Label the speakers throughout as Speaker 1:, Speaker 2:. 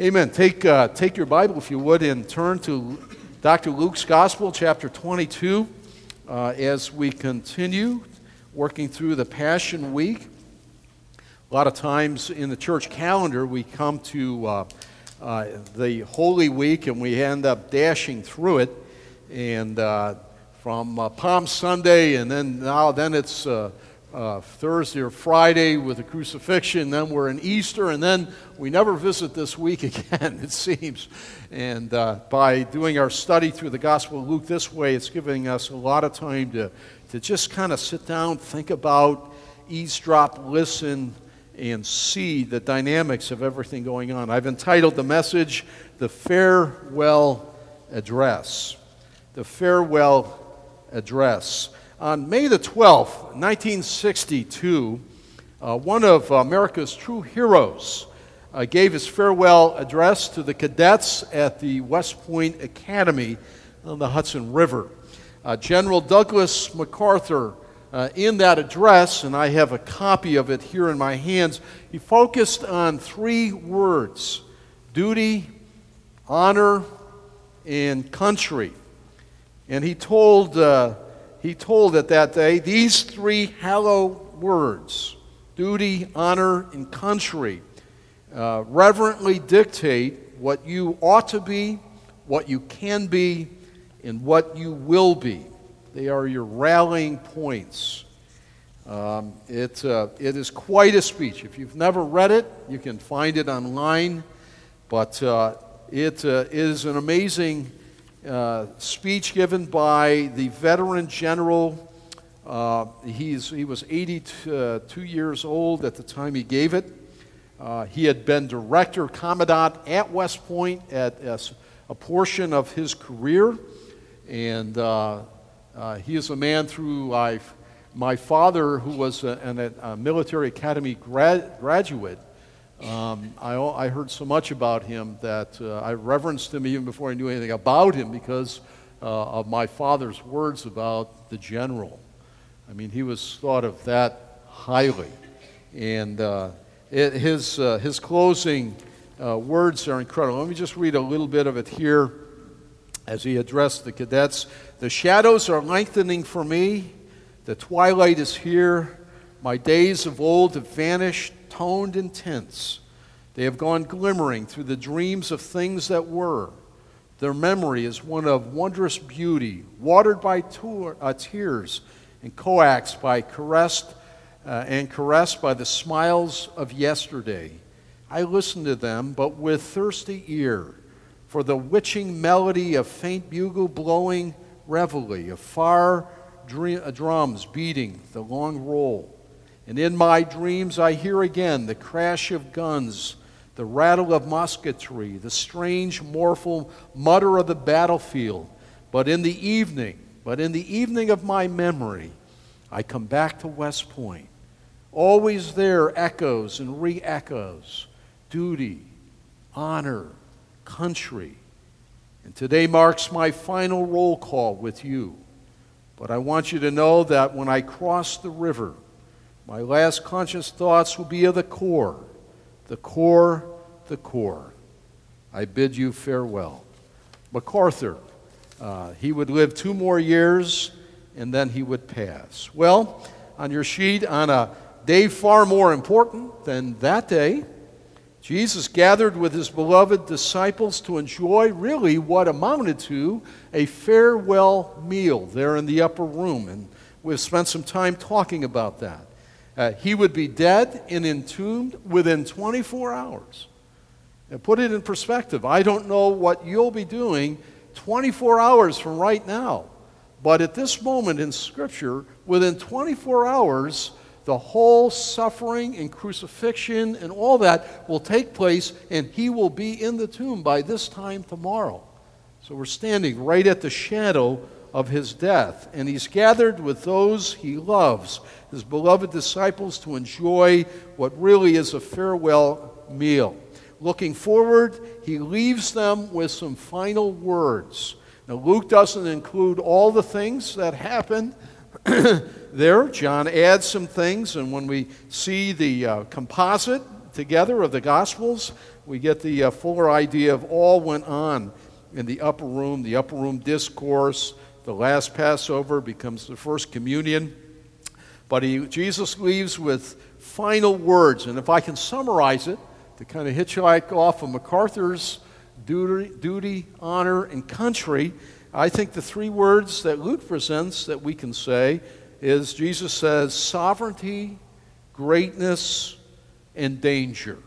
Speaker 1: Amen. Take, uh, take your Bible, if you would, and turn to Dr. Luke's Gospel, chapter 22, uh, as we continue working through the Passion Week. A lot of times in the church calendar, we come to uh, uh the Holy Week and we end up dashing through it. And uh, from uh, Palm Sunday, and then now then it's uh, Thursday or Friday with the crucifixion, then we're in Easter, and then we never visit this week again, it seems. And uh, by doing our study through the Gospel of Luke this way, it's giving us a lot of time to, to just kind of sit down, think about, eavesdrop, listen, and see the dynamics of everything going on. I've entitled the message, The Farewell Address. The Farewell Address. On May the 12th, 1962, uh, one of America's true heroes uh, gave his farewell address to the cadets at the West Point Academy on the Hudson River. Uh, General Douglas MacArthur, uh, in that address, and I have a copy of it here in my hands, he focused on three words duty, honor, and country. And he told uh, he told it that day these three hallowed words duty, honor, and country uh, reverently dictate what you ought to be, what you can be, and what you will be. They are your rallying points. Um, it, uh, it is quite a speech. If you've never read it, you can find it online. But uh, it uh, is an amazing uh, speech given by the veteran general. Uh, he's, he was 82 years old at the time he gave it. Uh, he had been director, commandant at West Point at, a portion of his career. And uh, uh, he is a man through my father, who was a, a military academy grad, graduate, um, I, I, heard so much about him that uh, I reverenced him even before I knew anything about him because uh, of my father's words about the general. I mean, he was thought of that highly. And uh, it, his, uh, his closing uh, words are incredible. Let me just read a little bit of it here as he addressed the cadets. The shadows are lengthening for me, the twilight is here, my days of old have vanished toned and tense. They have gone glimmering through the dreams of things that were. Their memory is one of wondrous beauty, watered by uh, tears and coaxed by caressed uh, and caressed by the smiles of yesterday. I listen to them, but with thirsty ear, for the witching melody of faint bugle blowing reveille, of far uh, drums beating the long roll. And in my dreams, I hear again the crash of guns, the rattle of musketry, the strange, mournful mutter of the battlefield. But in the evening, but in the evening of my memory, I come back to West Point. Always there, echoes and re echoes duty, honor, country. And today marks my final roll call with you. But I want you to know that when I cross the river, my last conscious thoughts will be of the Corps, the Corps, the Corps. I bid you farewell. MacArthur, uh, he would live two more years and then he would pass. Well, on your sheet, on a day far more important than that day, Jesus gathered with his beloved disciples to enjoy really what amounted to a farewell meal there in the upper room. And we've spent some time talking about that. Uh, he would be dead and entombed within 24 hours. And put it in perspective, I don't know what you'll be doing 24 hours from right now. But at this moment in Scripture, within 24 hours, the whole suffering and crucifixion and all that will take place, and he will be in the tomb by this time tomorrow. So we're standing right at the shadow of his death, and he's gathered with those he loves, his beloved disciples, to enjoy what really is a farewell meal. Looking forward, he leaves them with some final words. Now, Luke doesn't include all the things that happened there. John adds some things, and when we see the uh, composite together of the Gospels, we get the uh, fuller idea of all went on in the upper room, the upper room discourse. The last Passover becomes the first communion. But he, Jesus leaves with final words. And if I can summarize it, to kind of hitchhike off of MacArthur's duty, duty, honor, and country, I think the three words that Luke presents that we can say is Jesus says sovereignty, greatness, and danger.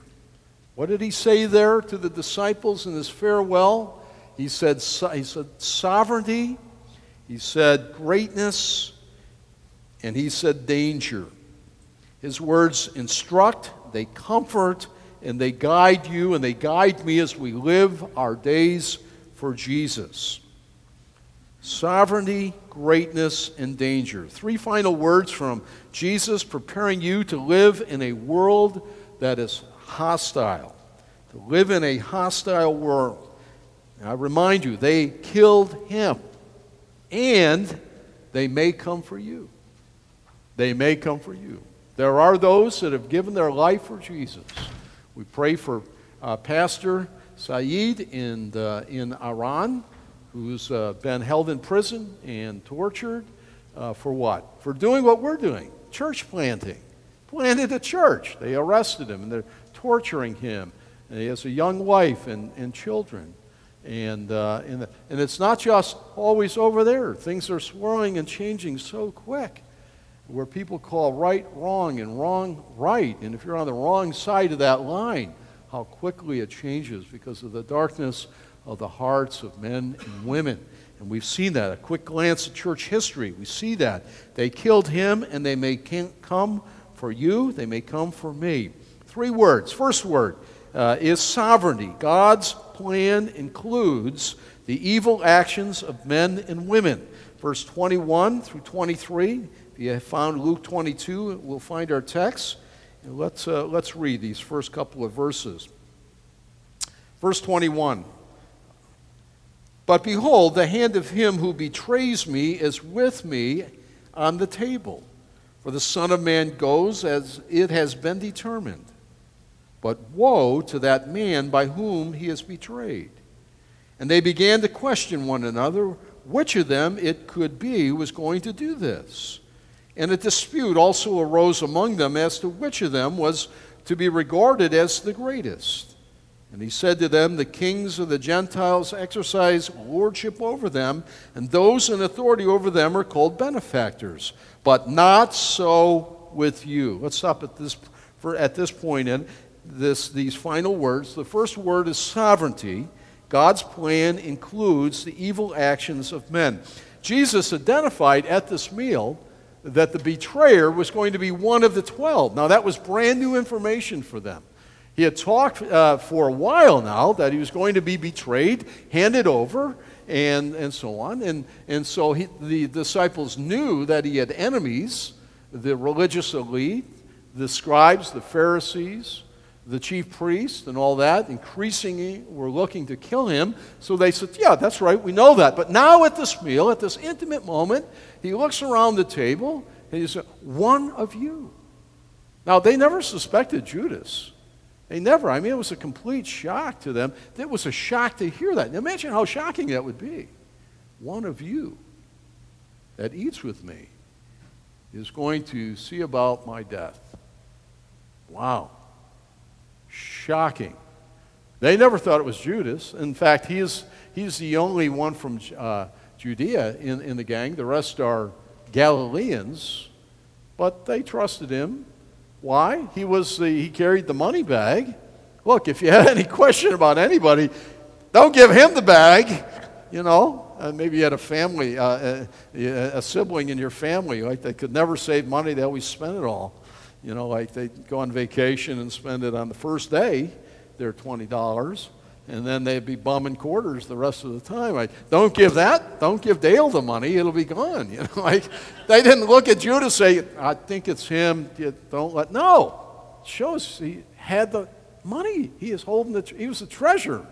Speaker 1: What did he say there to the disciples in his farewell? He said, he said sovereignty, he said greatness, and he said danger. His words instruct, they comfort, and they guide you and they guide me as we live our days for Jesus. Sovereignty, greatness, and danger. Three final words from Jesus preparing you to live in a world that is hostile. To live in a hostile world. And I remind you, they killed him, and they may come for you. They may come for you. There are those that have given their life for Jesus. We pray for uh, Pastor Saeed in, the, in Iran, who's uh, been held in prison and tortured uh, for what? For doing what we're doing church planting. Planted a church. They arrested him and they're torturing him. And he has a young wife and, and children. And, uh, and, the, and it's not just always over there. Things are swirling and changing so quick where people call right wrong and wrong right. And if you're on the wrong side of that line, how quickly it changes because of the darkness of the hearts of men and women. And we've seen that. A quick glance at church history, we see that. They killed him, and they may come for you, they may come for me. Three words. First word uh, is sovereignty. God's plan includes the evil actions of men and women. Verse 21 through 23 if you have found Luke 22, we'll find our text. And let's, uh, let's read these first couple of verses. Verse 21 But behold, the hand of him who betrays me is with me on the table. For the Son of Man goes as it has been determined. But woe to that man by whom he is betrayed. And they began to question one another which of them it could be who was going to do this. And a dispute also arose among them as to which of them was to be regarded as the greatest. And he said to them, The kings of the Gentiles exercise lordship over them, and those in authority over them are called benefactors. But not so with you. Let's stop at this, for, at this point in this, these final words. The first word is sovereignty. God's plan includes the evil actions of men. Jesus identified at this meal that the betrayer was going to be one of the 12. Now, that was brand new information for them. He had talked uh, for a while now that he was going to be betrayed, handed over, and, and so on. And, and so he, the disciples knew that he had enemies the religious elite, the scribes, the Pharisees, the chief priests, and all that. Increasingly were looking to kill him. So they said, Yeah, that's right, we know that. But now at this meal, at this intimate moment, he looks around the table and he said, One of you. Now, they never suspected Judas. They never. I mean, it was a complete shock to them. It was a shock to hear that. Now, imagine how shocking that would be. One of you that eats with me is going to see about my death. Wow. Shocking. They never thought it was Judas. In fact, he is, he's the only one from uh, Judea in, in the gang. The rest are Galileans, but they trusted him. Why? He was the, he carried the money bag. Look, if you had any question about anybody, don't give him the bag. You know, uh, maybe you had a family, uh, a, a, sibling in your family, like they could never save money, they always spend it all. You know, like they go on vacation and spend it on the first day, their $20 and then they'd be bumming quarters the rest of the time. I don't give that. Don't give Dale the money. It'll be gone. You know, like they didn't look at you to say, "I think it's him." Don't let. No, it shows he had the money. He is holding the. He was a treasure.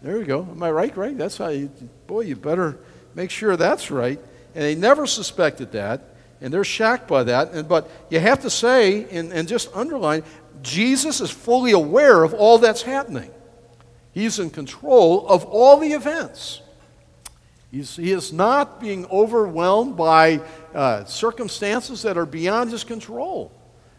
Speaker 1: There you go. Am I right, Greg? That's how you. Boy, you better make sure that's right. And they never suspected that. And they're shocked by that. And, but you have to say, and, and just underline, Jesus is fully aware of all that's happening. He's in control of all the events. He's, he is not being overwhelmed by uh, circumstances that are beyond his control.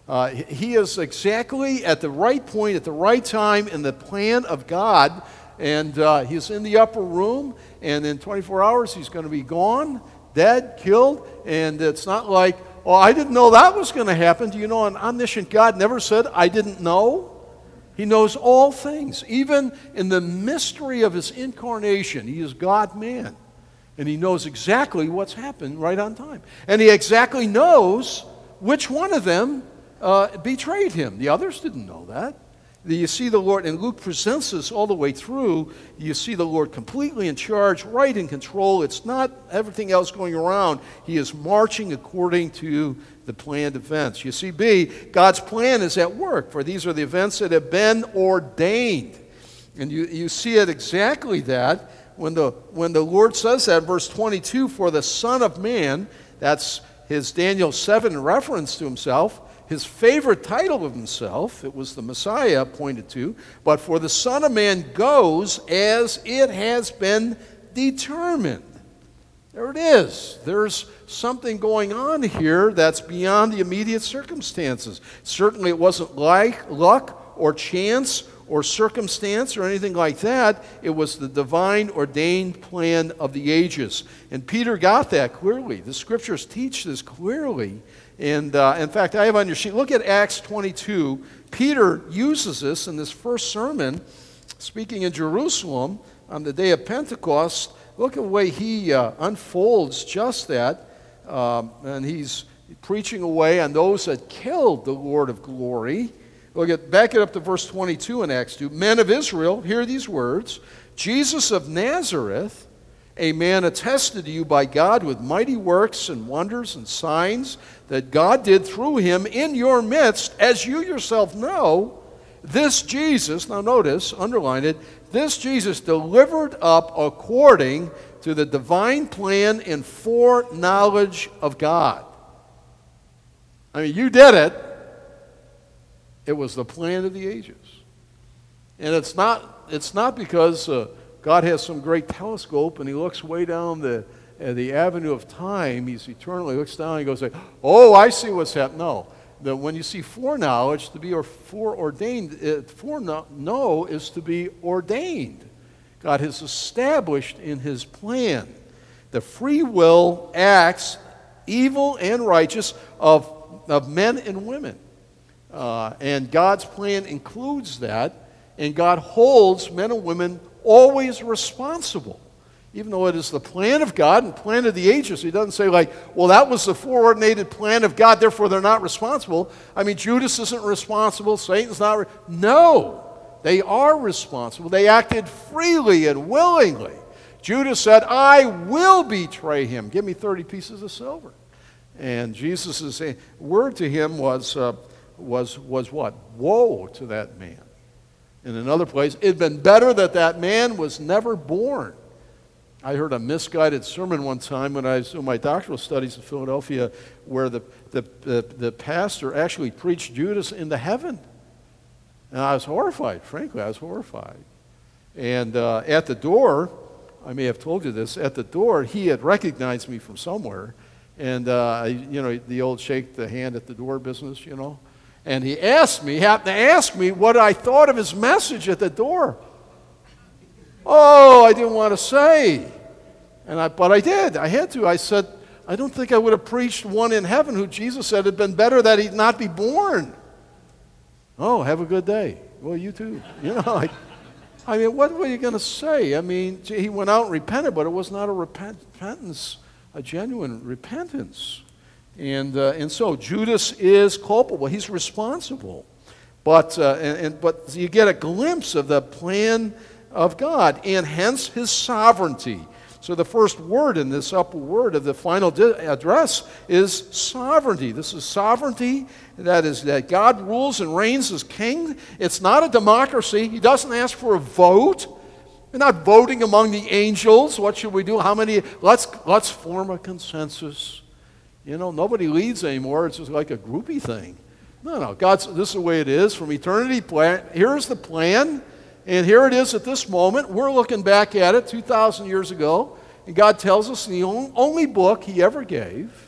Speaker 1: Uh, he is exactly at the right point, at the right time in the plan of God. And uh, he's in the upper room, and in 24 hours, he's going to be gone, dead, killed. And it's not like, oh, I didn't know that was going to happen. Do you know, an omniscient God never said, I didn't know. He knows all things, even in the mystery of his incarnation. He is God man. And he knows exactly what's happened right on time. And he exactly knows which one of them uh, betrayed him. The others didn't know that. You see the Lord, and Luke presents this all the way through. You see the Lord completely in charge, right in control. It's not everything else going around. He is marching according to the planned events. You see, B, God's plan is at work, for these are the events that have been ordained. And you, you see it exactly that when the, when the Lord says that, verse 22, for the Son of Man, that's his Daniel 7 reference to himself, his favorite title of himself, it was the Messiah pointed to, but for the Son of Man goes as it has been determined. There it is. There's something going on here that's beyond the immediate circumstances. Certainly, it wasn't like luck or chance or circumstance or anything like that. It was the divine ordained plan of the ages. And Peter got that clearly. The scriptures teach this clearly. And uh, in fact, I have on your sheet, look at Acts 22. Peter uses this in this first sermon, speaking in Jerusalem on the day of Pentecost. Look at the way he uh, unfolds just that. Um, and he's preaching away on those that killed the Lord of glory. Look at back it up to verse 22 in Acts 2. Men of Israel, hear these words Jesus of Nazareth a man attested to you by God with mighty works and wonders and signs that God did through him in your midst, as you yourself know. This Jesus, now notice, underline it, this Jesus delivered up according to the divine plan and foreknowledge of God. I mean, you did it. It was the plan of the ages. And it's not, it's not because. Uh, God has some great telescope and he looks way down the, uh, the avenue of time. He's eternally looks down and goes, like, Oh, I see what's happening. No. That when you see foreknowledge, to be or foreordained, uh, foreknow is to be ordained. God has established in his plan the free will acts, evil and righteous, of, of men and women. Uh, and God's plan includes that, and God holds men and women always responsible. Even though it is the plan of God and plan of the ages, he doesn't say, like, well, that was the foreordinated plan of God, therefore they're not responsible. I mean, Judas isn't responsible, Satan's not. Re- no, they are responsible. They acted freely and willingly. Judas said, I will betray him. Give me 30 pieces of silver. And Jesus' word to him was, uh, was, was what? Woe to that man in another place, it'd been better that that man was never born. I heard a misguided sermon one time when I was doing my doctoral studies in Philadelphia where the, the, the, the pastor actually preached Judas into heaven. And I was horrified, frankly, I was horrified. And uh, at the door, I may have told you this, at the door, he had recognized me from somewhere. And, uh, you know, the old shake the hand at the door business, you know. And he asked me, happened to ask me what I thought of his message at the door. Oh, I didn't want to say. And I, but I did. I had to. I said, I don't think I would have preached one in heaven who Jesus said had been better that he'd not be born. Oh, have a good day. Well, you too. You know, I, I mean, what were you going to say? I mean, he went out and repented, but it was not a repentance, a genuine repentance. And, uh, and so Judas is culpable. He's responsible. But, uh, and, and, but you get a glimpse of the plan of God and hence his sovereignty. So the first word in this upper word of the final address is sovereignty. This is sovereignty. That is that God rules and reigns as king. It's not a democracy. He doesn't ask for a vote. We're not voting among the angels. What should we do? How many? Let's, let's form a consensus You know, nobody leads anymore. It's just like a groupie thing. No, no. God's, this is the way it is from eternity plan. Here's the plan, and here it is at this moment. We're looking back at it 2,000 years ago, and God tells us in the only book He ever gave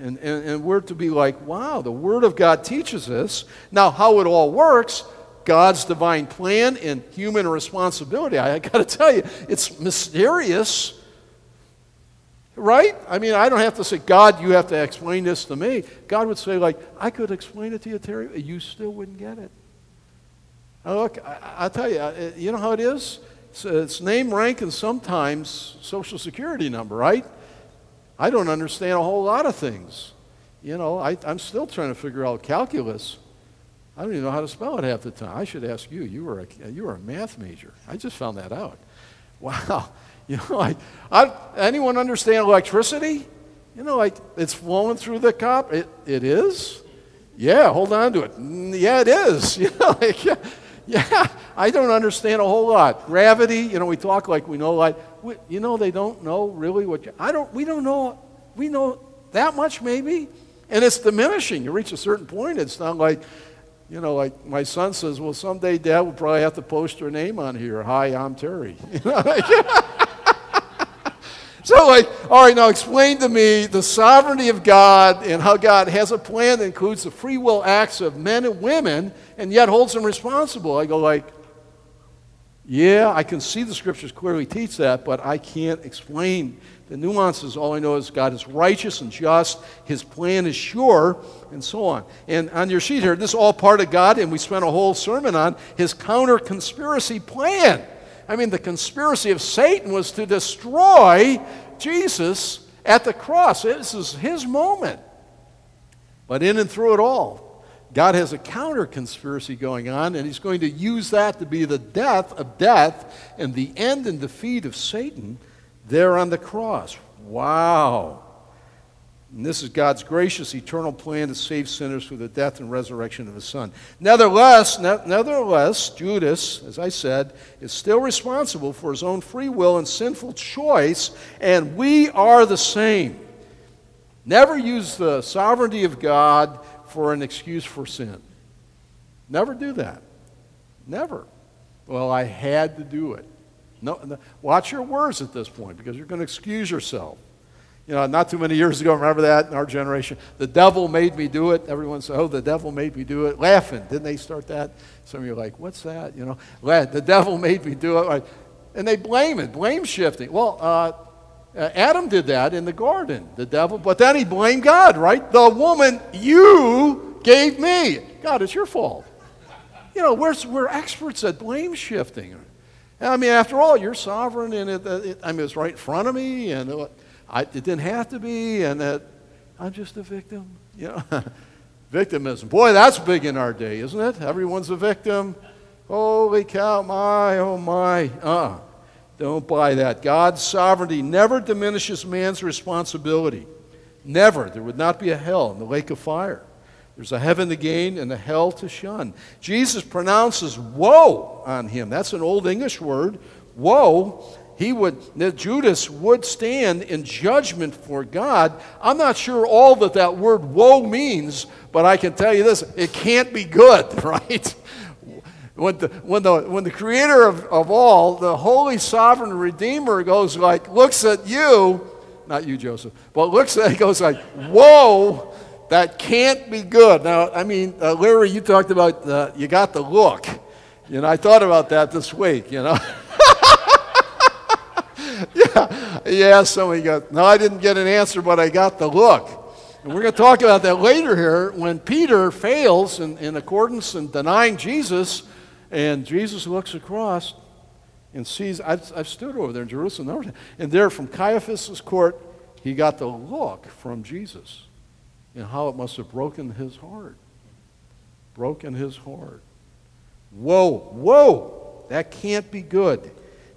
Speaker 1: and, and, and we're to be like, wow, the Word of God teaches us. Now, how it all works, God's divine plan and human responsibility, I, I got to tell you, it's mysterious. Right? I mean, I don't have to say, God, you have to explain this to me. God would say, like, I could explain it to you, Terry, you still wouldn't get it. Now, look, I, will tell you, you know how it is? It's, uh, it's name, rank, and sometimes social security number, right? I don't understand a whole lot of things. You know, I, I'm still trying to figure out calculus. I don't even know how to spell it half the time. I should ask you. You were a, you were a math major. I just found that out. Wow. You know, like, I, anyone understand electricity? You know, like it's flowing through the copper. It, it is? Yeah, hold on to it. Yeah, it is. You know, like, yeah, yeah, I don't understand a whole lot. Gravity, you know, we talk like we know like we, you know, they don't know really what you, I don't, we don't know, we know that much maybe, and it's diminishing. You reach a certain point, it's not like, you know, like my son says, well, someday dad will probably have to post your name on here. Hi, I'm Terry. so, like, all right, now explain to me the sovereignty of God and how God has a plan that includes the free will acts of men and women and yet holds them responsible. I go, like, yeah, I can see the scriptures clearly teach that, but I can't explain the nuances. All I know is God is righteous and just, His plan is sure, and so on. And on your sheet here, this is all part of God, and we spent a whole sermon on His counter conspiracy plan. I mean, the conspiracy of Satan was to destroy Jesus at the cross. This is His moment. But in and through it all, God has a counter conspiracy going on, and He's going to use that to be the death of death and the end and defeat of Satan there on the cross. Wow. And this is God's gracious, eternal plan to save sinners through the death and resurrection of His Son. Nevertheless, ne- nevertheless, Judas, as I said, is still responsible for his own free will and sinful choice, and we are the same. Never use the sovereignty of God for an excuse for sin. Never do that. Never. Well, I had to do it. No, no, watch your words at this point because you're going to excuse yourself. You know, not too many years ago, remember that in our generation? The devil made me do it. Everyone said, oh, the devil made me do it. Laughing. Didn't they start that? Some of you are like, what's that? You know, the devil made me do it. And they blame it, blame shifting. Well, uh, uh, Adam did that in the garden, the devil, but then he blamed God, right? The woman you gave me. God, it's your fault. You know, we're, we're experts at blame shifting. I mean, after all, you're sovereign, and it, it, I mean, it's right in front of me, and it, I, it didn't have to be, and that I'm just a victim. You know, victimism. Boy, that's big in our day, isn't it? Everyone's a victim. Holy cow, my, oh my. Uh, don't buy that. God's sovereignty never diminishes man's responsibility. Never. There would not be a hell in the lake of fire. There's a heaven to gain and a hell to shun. Jesus pronounces woe on him. That's an old English word. Woe. He would, that Judas would stand in judgment for God. I'm not sure all that that word woe means, but I can tell you this it can't be good, right? when the, when the, when the creator of, of all, the holy sovereign redeemer goes like, looks at you, not you, Joseph, but looks at, goes like, whoa, that can't be good. Now, I mean, uh, Larry, you talked about, you got the look. You know, I thought about that this week, you know. yeah, yeah, somebody got, no, I didn't get an answer, but I got the look. And we're going to talk about that later here when Peter fails in, in accordance and denying Jesus and Jesus looks across and sees, I've, I've stood over there in Jerusalem, and there from Caiaphas' court, he got the look from Jesus and how it must have broken his heart. Broken his heart. Whoa, whoa, that can't be good.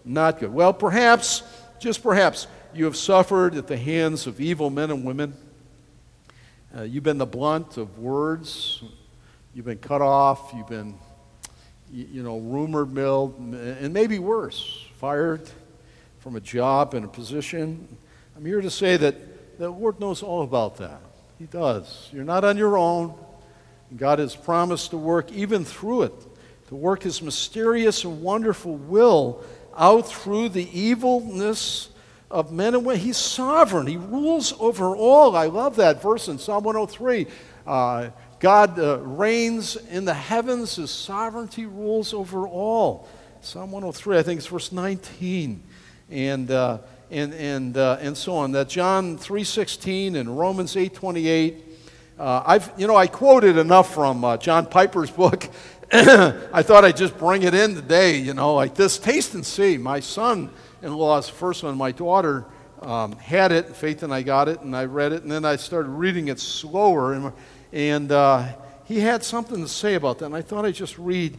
Speaker 1: Not good. Well, perhaps, just perhaps, you have suffered at the hands of evil men and women. Uh, you've been the blunt of words. You've been cut off. You've been you know, rumor milled, and maybe worse, fired from a job and a position. I'm here to say that the Lord knows all about that. He does. You're not on your own. God has promised to work even through it, to work His mysterious and wonderful will out through the evilness of men and women. He's sovereign. He rules over all. I love that verse in Psalm 103. Uh, God uh, reigns in the heavens. His sovereignty rules over all. Psalm 103, I think it's verse 19. And, uh, and, and, uh, and so on. That John 3.16 and Romans 8.28. Uh, I've, you know, I quoted enough from uh, John Piper's book. I thought I'd just bring it in today, you know, like this. Taste and see. My son in law's first one, my daughter um, had it. Faith and I got it, and I read it, and then I started reading it slower. And, and uh, he had something to say about that, and I thought I'd just read.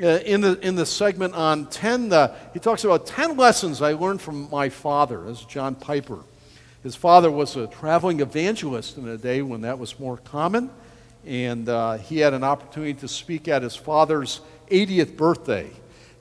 Speaker 1: Uh, in, the, in the segment on 10, uh, he talks about 10 lessons I learned from my father, as John Piper. His father was a traveling evangelist in a day when that was more common, and uh, he had an opportunity to speak at his father's 80th birthday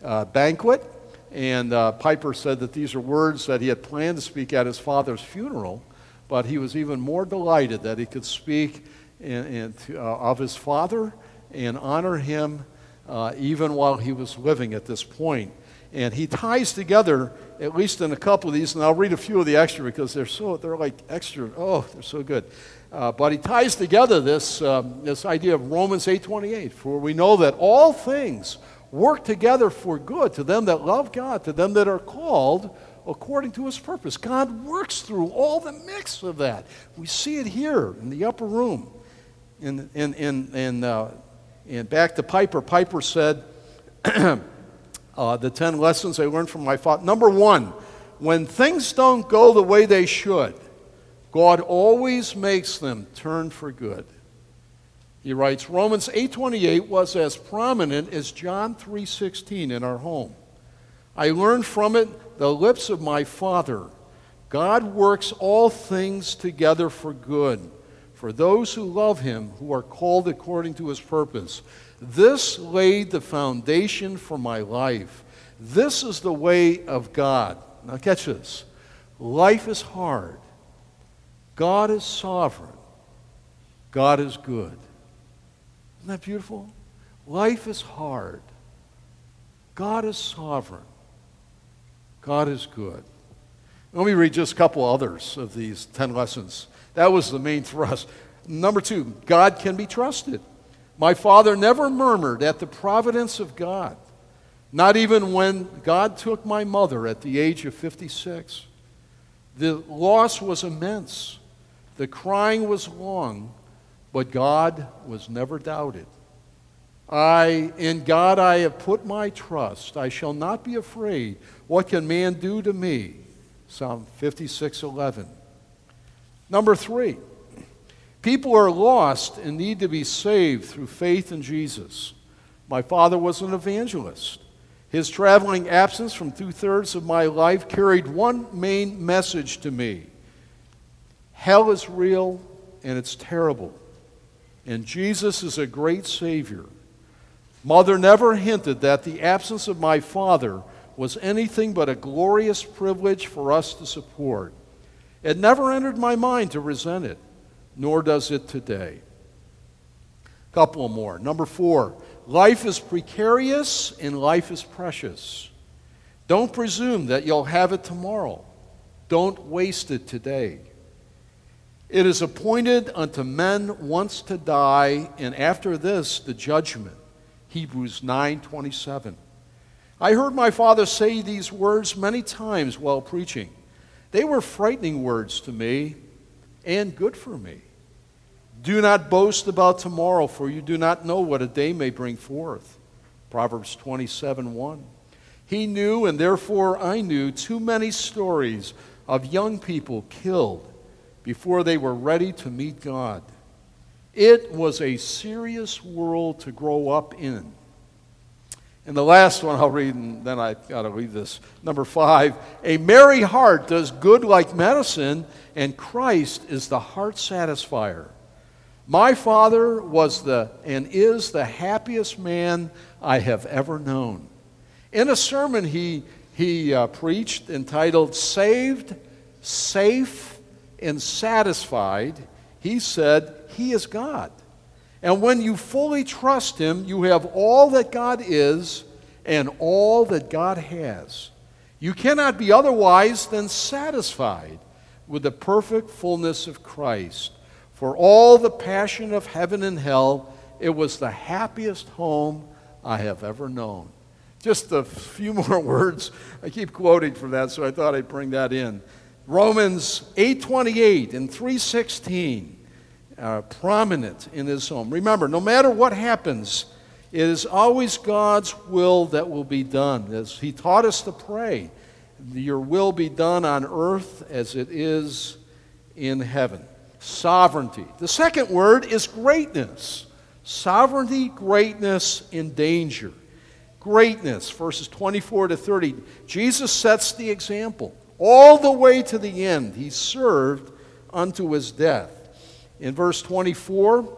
Speaker 1: uh, banquet. And uh, Piper said that these are words that he had planned to speak at his father's funeral, but he was even more delighted that he could speak in, in, to, uh, of his father and honor him uh, even while he was living at this point. And he ties together, at least in a couple of these, and I'll read a few of the extra because they're so, they're like extra, oh, they're so good. Uh, but he ties together this, um, this idea of Romans 8.28, for we know that all things work together for good to them that love God, to them that are called according to his purpose. God works through all the mix of that. We see it here in the upper room. In, in, in, in, uh, and back to Piper, Piper said, uh, the 10 lessons I learned from my father. Number one, when things don't go the way they should, God always makes them turn for good. He writes, Romans 8:28 was as prominent as John 3:16 in our home. I learned from it the lips of my father. God works all things together for good for those who love him, who are called according to his purpose. This laid the foundation for my life. This is the way of God. Now, catch this. Life is hard. God is sovereign. God is good. Isn't that beautiful? Life is hard. God is sovereign. God is good. Let me read just a couple others of these 10 lessons. That was the main thrust. Number two, God can be trusted. My father never murmured at the providence of God, not even when God took my mother at the age of 56. The loss was immense, the crying was long, but God was never doubted. I, in God I have put my trust. I shall not be afraid. What can man do to me? Psalm 56 11. Number three, people are lost and need to be saved through faith in Jesus. My father was an evangelist. His traveling absence from two thirds of my life carried one main message to me Hell is real and it's terrible and Jesus is a great Savior. Mother never hinted that the absence of my father was anything but a glorious privilege for us to support. It never entered my mind to resent it, nor does it today. A Couple more. Number four, life is precarious and life is precious. Don't presume that you'll have it tomorrow. Don't waste it today. It is appointed unto men once to die, and after this the judgment. Hebrews 9:27. I heard my father say these words many times while preaching. They were frightening words to me and good for me. Do not boast about tomorrow, for you do not know what a day may bring forth. Proverbs 27 1. He knew, and therefore I knew, too many stories of young people killed before they were ready to meet God. It was a serious world to grow up in. And the last one I'll read, and then I've got to read this. Number five A merry heart does good like medicine, and Christ is the heart satisfier. My father was the and is the happiest man I have ever known. In a sermon he, he uh, preached entitled Saved, Safe, and satisfied, he said, He is God. And when you fully trust Him, you have all that God is and all that God has. You cannot be otherwise than satisfied with the perfect fullness of Christ. For all the passion of heaven and hell, it was the happiest home I have ever known. Just a few more words. I keep quoting from that, so I thought I'd bring that in. Romans 8:28 and 3:16 are prominent in this home. Remember, no matter what happens, it is always God's will that will be done. As he taught us to pray, your will be done on earth as it is in heaven. Sovereignty. The second word is greatness. Sovereignty, greatness, in danger. Greatness, verses 24 to 30. Jesus sets the example. All the way to the end, he served unto his death. In verse 24,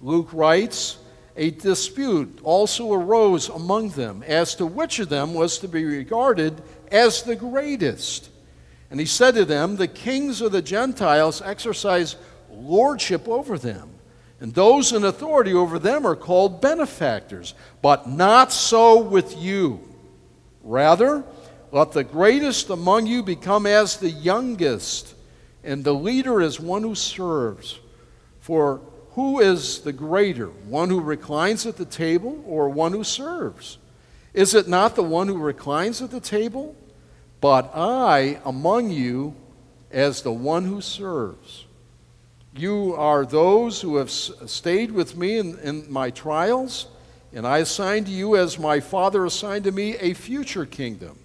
Speaker 1: Luke writes, A dispute also arose among them as to which of them was to be regarded as the greatest. And he said to them, The kings of the Gentiles exercise lordship over them, and those in authority over them are called benefactors. But not so with you. Rather, let the greatest among you become as the youngest, and the leader as one who serves. For who is the greater, one who reclines at the table or one who serves? Is it not the one who reclines at the table? But I among you as the one who serves. You are those who have stayed with me in, in my trials, and I assign to you, as my Father assigned to me, a future kingdom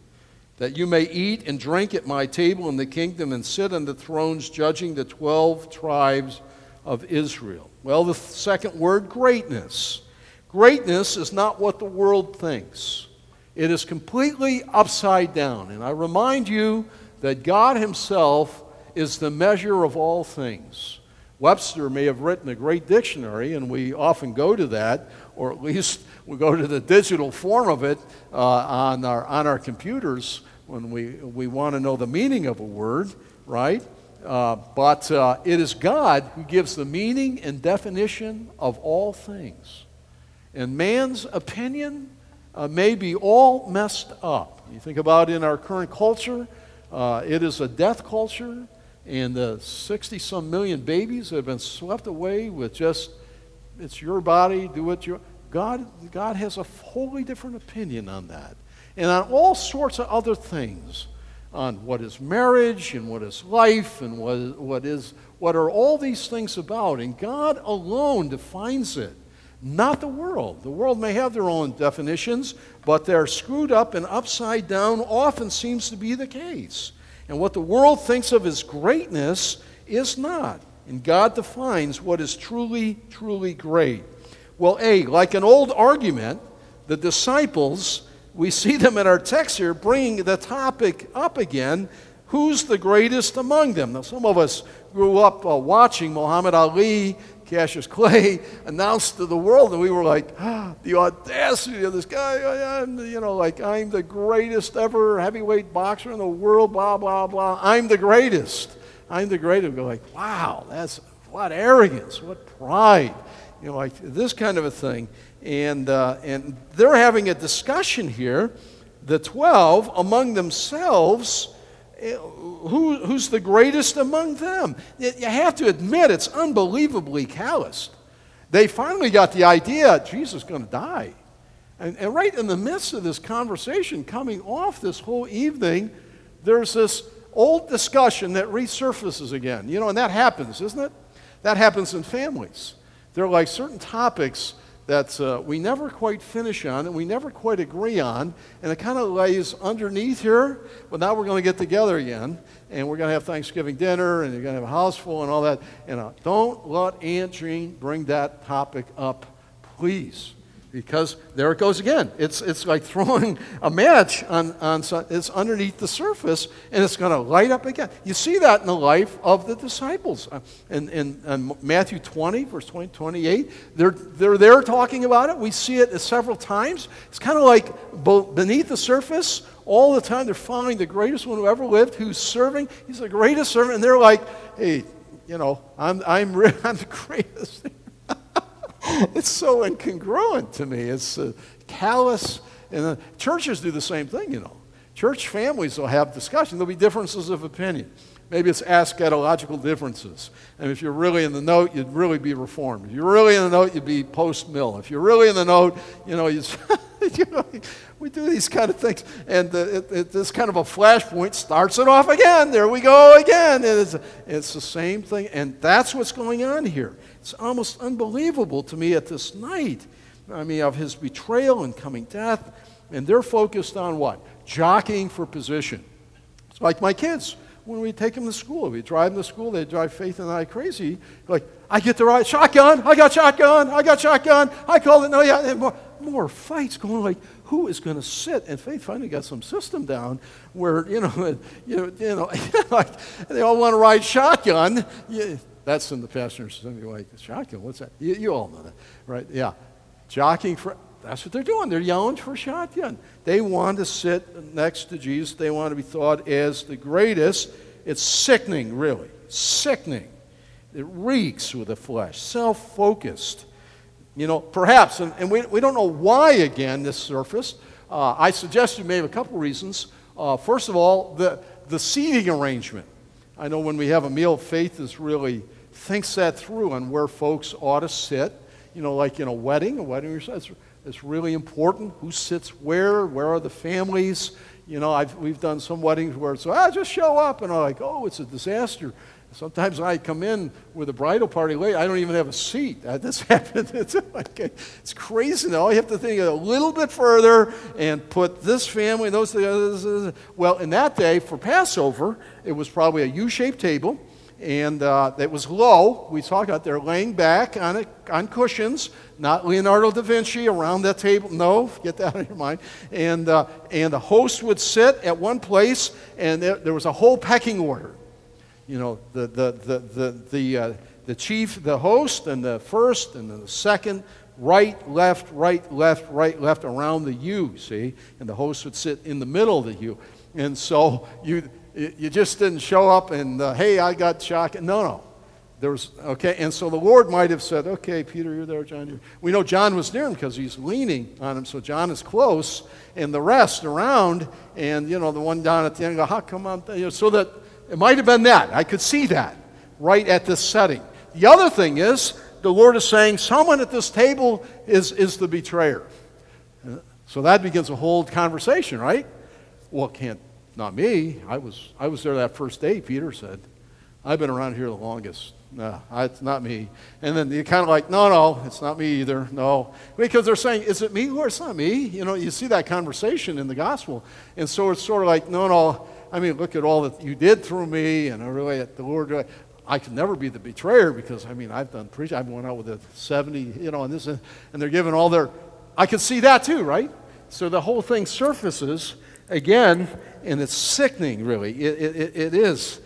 Speaker 1: that you may eat and drink at my table in the kingdom and sit on the thrones judging the 12 tribes of Israel. Well, the second word, greatness. Greatness is not what the world thinks, it is completely upside down. And I remind you that God Himself is the measure of all things. Webster may have written a great dictionary, and we often go to that, or at least we go to the digital form of it uh, on, our, on our computers when we, we want to know the meaning of a word, right? Uh, but uh, it is God who gives the meaning and definition of all things. And man's opinion uh, may be all messed up. You think about in our current culture, uh, it is a death culture and the 60 some million babies have been swept away with just, it's your body, do what you God, God has a wholly different opinion on that. And on all sorts of other things on what is marriage and what is life and what, what, is, what are all these things about. And God alone defines it, not the world. The world may have their own definitions, but they're screwed up and upside down, often seems to be the case. And what the world thinks of as greatness is not. And God defines what is truly, truly great. Well, A, like an old argument, the disciples, we see them in our text here bringing the topic up again who's the greatest among them? Now, some of us grew up uh, watching Muhammad Ali, Cassius Clay announce to the world, and we were like, ah, the audacity of this guy. I'm, you know, like, I'm the greatest ever heavyweight boxer in the world, blah, blah, blah. I'm the greatest. I'm the greatest. We're like, wow, that's what arrogance, what pride. You know, like this kind of a thing. And, uh, and they're having a discussion here, the 12 among themselves Eh, who, who's the greatest among them? You have to admit, it's unbelievably calloused. They finally got the idea Jesus is going to die. And, and, right in the midst of this conversation, coming off this whole evening, there's this old discussion that resurfaces again. You know, and that happens, isn't it? That happens in families. There are like certain topics that uh, we never quite finish on and we never quite agree on. And it kind of lays underneath here. But now we're going to get together again and we're going to have Thanksgiving dinner and you're going to have a house full and all that. And know, don't let Aunt Jean bring that topic up, please. Because there it goes again. It's, it's like throwing a match on, on it's underneath the surface and it's going to light up again. You see that in the life of the disciples. Uh, in, in, in Matthew 20, verse 20, 28, they're, they're there talking about it. We see it several times. It's kind of like beneath the surface, all the time they're following the greatest one who ever lived, who's serving. He's the greatest servant. And they're like, hey, you know, I'm, I'm, I'm the greatest. it's so incongruent to me. It's uh, callous. And uh, churches do the same thing, you know. Church families will have discussion. There'll be differences of opinion. Maybe it's eschatological differences. And if you're really in the note, you'd really be reformed. If you're really in the note, you'd be post mill. If you're really in the note, you know, you know we do these kind of things. And uh, it, it, this kind of a flashpoint starts it off again. There we go again. And it's, it's the same thing. And that's what's going on here. It's almost unbelievable to me at this night. I mean, of his betrayal and coming death. And they're focused on what? Jockeying for position. It's like my kids. When we take them to school, we drive them to school, they drive Faith and I crazy. Like, I get the right shotgun, I got shotgun, I got shotgun, I call it, no, yeah. And more, more fights going like, who is going to sit? And Faith finally got some system down where, you know, you know, you know like they all want to ride shotgun. That's in the passengers. Like, shotgun, what's that? You, you all know that, right? Yeah. Jockeying for, that's what they're doing. They're yelling for shotgun. They want to sit next to Jesus. They want to be thought as the greatest. It's sickening, really. Sickening. It reeks with the flesh, self focused. You know, perhaps, and, and we, we don't know why again this surfaced. Uh, I suggest you may have a couple reasons. Uh, first of all, the, the seating arrangement. I know when we have a meal, faith is really thinks that through on where folks ought to sit. You know, like in a wedding, a wedding it's, really important who sits where, where are the families. You know, I've, we've done some weddings where it's, ah, just show up. And I'm like, oh, it's a disaster. Sometimes I come in with a bridal party late. I don't even have a seat. This happened. It's, it's crazy. Now I have to think a little bit further and put this family, those things. Well, in that day for Passover, it was probably a U-shaped table and uh, it was low. We talked about they're laying back on, it, on cushions, not Leonardo da Vinci around that table. No, get that out of your mind. And, uh, and the host would sit at one place, and there, there, was a whole pecking order. You know, the, the, the, the, the, uh, the chief, the host, and the first, and then the second, right, left, right, left, right, left, around the U, see? And the host would sit in the middle of the U. And so you you just didn't show up and, uh, hey, I got shock. No, no. There was, okay, and so the Lord might have said, okay, Peter, you're there, John. You're. We know John was near him because he's leaning on him, so John is close, and the rest around, and, you know, the one down at the end, go, how come on? You know, so that it might have been that. I could see that right at this setting. The other thing is, the Lord is saying, someone at this table is, is the betrayer. So that begins a whole conversation, right? Well, can't not me. I was, I was there that first day, Peter said. I've been around here the longest. No, it's not me. And then you kind of like, no, no, it's not me either. No. Because they're saying, is it me, Lord? It's not me. You know, you see that conversation in the gospel. And so it's sort of like, no, no. I mean, look at all that you did through me. And I really, the Lord, I can never be the betrayer because, I mean, I've done preaching. I've went out with a 70, you know, and this, and they're giving all their, I can see that too, right? So the whole thing surfaces again, and it's sickening, really. It, it, it is.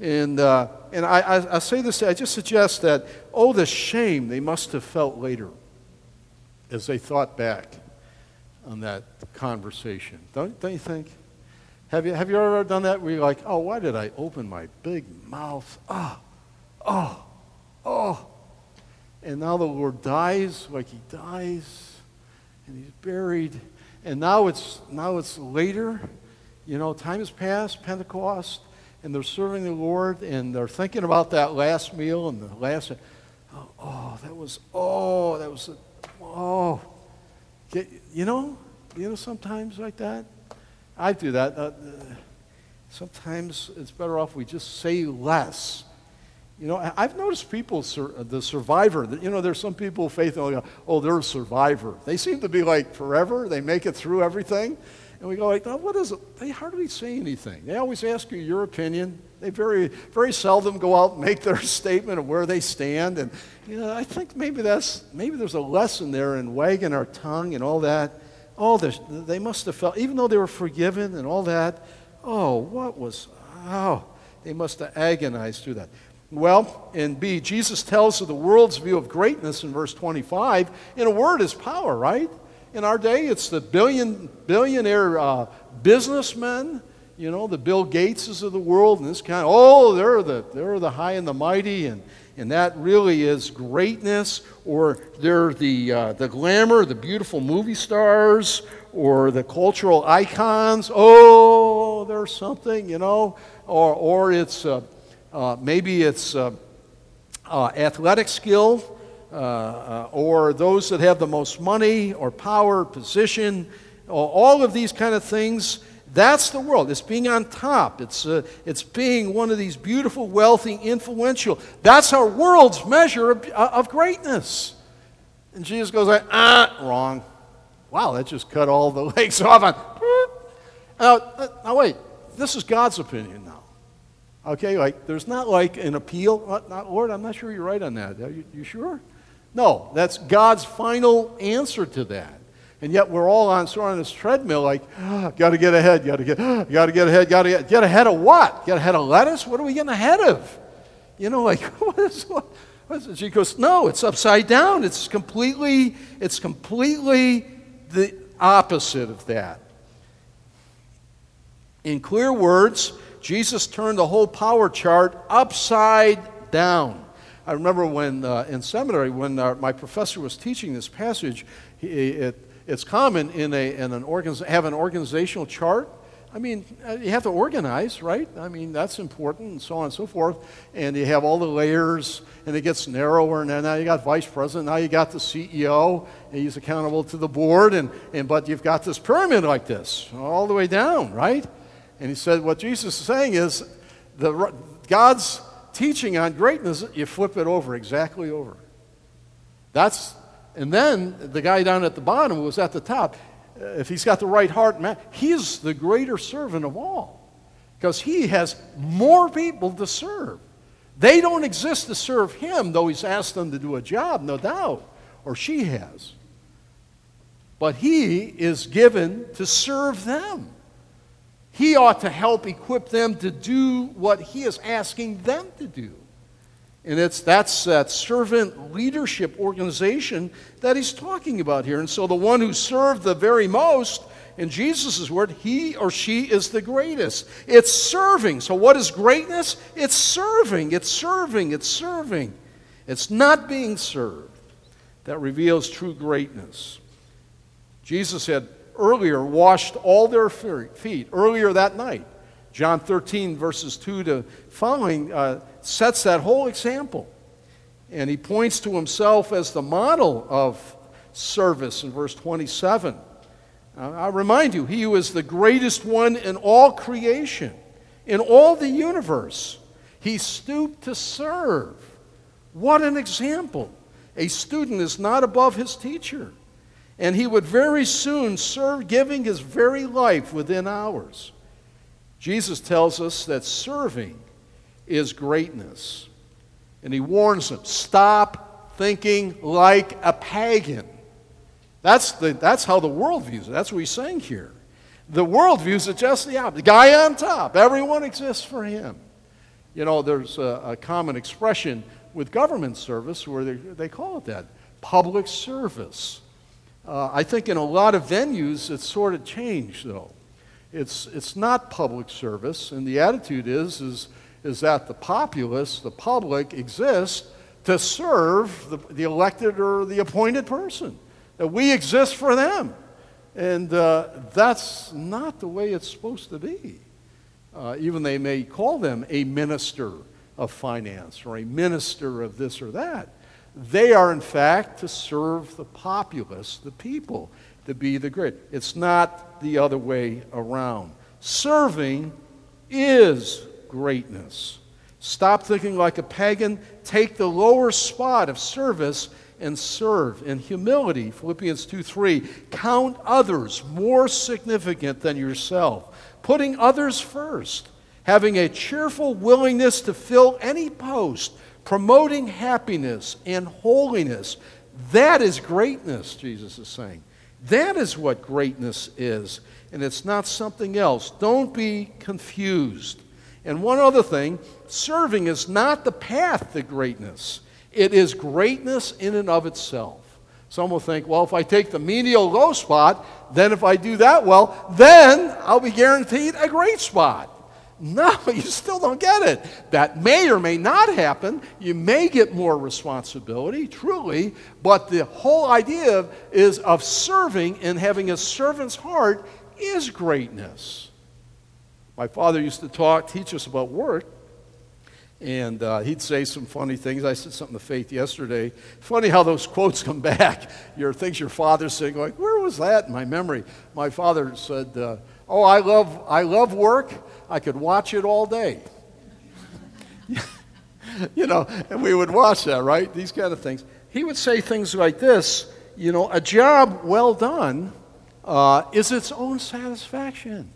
Speaker 1: And, uh, and I, I, I, say this, I just suggest that, oh, the shame they must have felt later as they thought back on that conversation. Don't, don't you think? Have you, have you ever done that where you're like, oh, why did I open my big mouth? Oh, oh, oh. And now the Lord dies like he dies, and he's buried and now it's, now it's later. You know, time has passed, Pentecost, and they're serving the Lord, and they're thinking about that last meal and the last. Oh, oh that was, oh, that was, oh. You know, you know, sometimes like that. I do that. Uh, sometimes it's better off we just say less you know, I've noticed people, the survivor, you know, there's some people faith, oh, they're a survivor. They seem to be like forever. They make it through everything. And we go like, what is it? They hardly say anything. They always ask you your opinion. They very, very seldom go out and make their statement of where they stand. And you know, I think maybe that's maybe there's a lesson there in wagging our tongue and all that. Oh, this they must have felt, even though they were forgiven and all that. Oh, what was? Oh, they must have agonized through that. Well, in B, Jesus tells of the world's view of greatness in verse 25. In a word is power, right? In our day, it's the billion, billionaire uh, businessmen you know, the Bill Gateses of the world and this kind of, oh, they're the, they're the high and the mighty, and, and that really is greatness, or they're the, uh, the glamour, the beautiful movie stars, or the cultural icons. Oh, there's something, you know, or, or it's uh, uh, maybe it's uh, uh, athletic skill, uh, or those that have the most money or power, position, all of these kind of things that's the world. It's being on top. It's, uh, it's being one of these beautiful, wealthy, influential. That's our world's measure of, uh, of greatness. And Jesus goes like, ah, wrong. Wow, that just cut all the legs off on. Now, uh, now wait, this is God's opinion now. Okay, like there's not like an appeal. Not, Lord, I'm not sure you're right on that. Are you, you sure? No, that's God's final answer to that. And yet we're all on sort of on this treadmill, like, oh, got to get ahead, got to get, oh, got to get ahead, got to get, get ahead of what? Get ahead of lettuce? What are we getting ahead of? You know, like, what is, what, what is? She goes, no, it's upside down. It's completely, it's completely the opposite of that. In clear words, Jesus turned the whole power chart upside down. I remember when uh, in seminary, when uh, my professor was teaching this passage, he, it, it's common in, a, in an organiz- have an organizational chart. I mean, uh, you have to organize, right? I mean, that's important, and so on and so forth. And you have all the layers, and it gets narrower. And now you got vice president. Now you got the CEO, and he's accountable to the board. And, and but you've got this pyramid like this, all the way down, right? And he said, what Jesus is saying is, the God's teaching on greatness, you flip it over exactly over. That's and then the guy down at the bottom who was at the top, uh, if he's got the right heart, man, he's the greater servant of all because he has more people to serve. They don't exist to serve him, though he's asked them to do a job, no doubt, or she has. But he is given to serve them. He ought to help equip them to do what he is asking them to do. And it's, that's that servant leadership organization that he's talking about here. And so the one who served the very most, in Jesus' word, he or she is the greatest. It's serving. So what is greatness? It's serving. It's serving. It's serving. It's not being served that reveals true greatness. Jesus had earlier washed all their feet, earlier that night. John 13, verses 2 to following. Uh, sets that whole example. And he points to himself as the model of service in verse 27. I remind you, he who is the greatest one in all creation, in all the universe, he stooped to serve. What an example! A student is not above his teacher. And he would very soon serve, giving his very life within hours. Jesus tells us that serving is greatness. And he warns them stop thinking like a pagan. That's, the, that's how the world views it. That's what he's saying here. The world views it just the opposite. The guy on top, everyone exists for him. You know, there's a, a common expression with government service where they, they call it that public service. Uh, I think in a lot of venues it's sort of changed, though. It's, it's not public service, and the attitude is, is is that the populace, the public, exists to serve the, the elected or the appointed person. That we exist for them. And uh, that's not the way it's supposed to be. Uh, even they may call them a minister of finance or a minister of this or that. They are, in fact, to serve the populace, the people, to be the great. It's not the other way around. Serving is greatness. Stop thinking like a pagan. Take the lower spot of service and serve. In humility, Philippians 2 3, count others more significant than yourself, putting others first, having a cheerful willingness to fill any post, promoting happiness and holiness. That is greatness, Jesus is saying. That is what greatness is, and it's not something else. Don't be confused. And one other thing serving is not the path to greatness, it is greatness in and of itself. Some will think, well, if I take the menial low spot, then if I do that well, then I'll be guaranteed a great spot. No, you still don't get it. That may or may not happen. You may get more responsibility, truly, but the whole idea is of serving and having a servant's heart is greatness. My father used to talk, teach us about work, and uh, he'd say some funny things. I said something to Faith yesterday. Funny how those quotes come back. Your things your father said, going, where was that in my memory? My father said, uh, "Oh, I love, I love work." I could watch it all day. you know, and we would watch that, right? These kind of things. He would say things like this you know, a job well done uh, is its own satisfaction.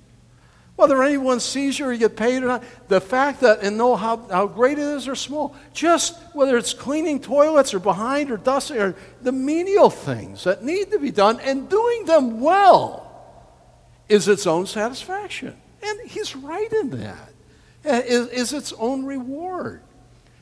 Speaker 1: Whether anyone sees you or you get paid or not, the fact that and know how, how great it is or small, just whether it's cleaning toilets or behind or dusting or the menial things that need to be done and doing them well is its own satisfaction. And he's right in that. Is, is its own reward.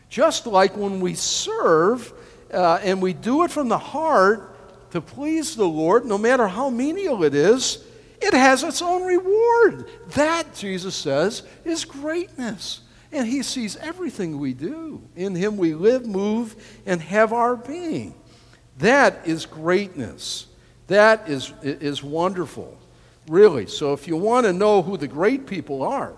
Speaker 1: Just like when we serve uh, and we do it from the heart to please the Lord, no matter how menial it is, it has its own reward. That, Jesus says, is greatness. And he sees everything we do. In him we live, move, and have our being. That is greatness. That is, is wonderful. Really. So if you want to know who the great people are,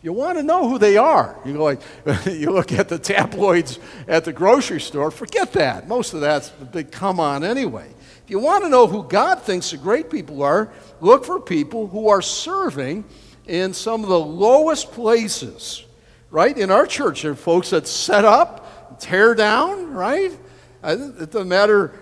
Speaker 1: you want to know who they are. You, go like, you look at the tabloids at the grocery store, forget that. Most of that's a big come on anyway. If you want to know who God thinks the great people are, look for people who are serving in some of the lowest places, right? In our church, there are folks that set up, tear down, right? It doesn't matter,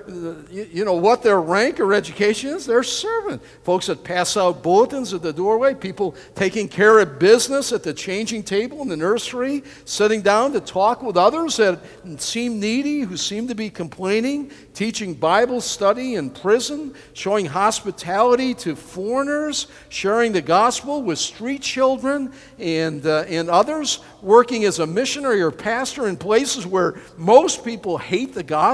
Speaker 1: you know, what their rank or education is, they're servant. Folks that pass out bulletins at the doorway, people taking care of business at the changing table in the nursery, sitting down to talk with others that seem needy, who seem to be complaining, teaching Bible study in prison, showing hospitality to foreigners, sharing the gospel with street children and, uh, and others, working as a missionary or pastor in places where most people hate the gospel,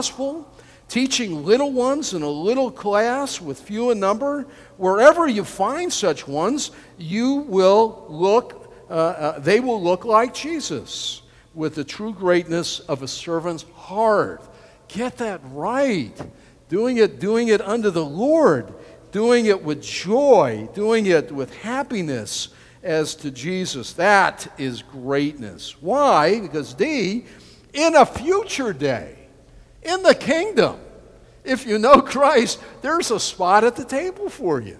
Speaker 1: teaching little ones in a little class with few in number. Wherever you find such ones, you will look, uh, uh, they will look like Jesus with the true greatness of a servant's heart Get that right. Doing it, doing it unto the Lord, doing it with joy, doing it with happiness as to Jesus. That is greatness. Why? Because D, in a future day, in the kingdom, if you know Christ, there's a spot at the table for you.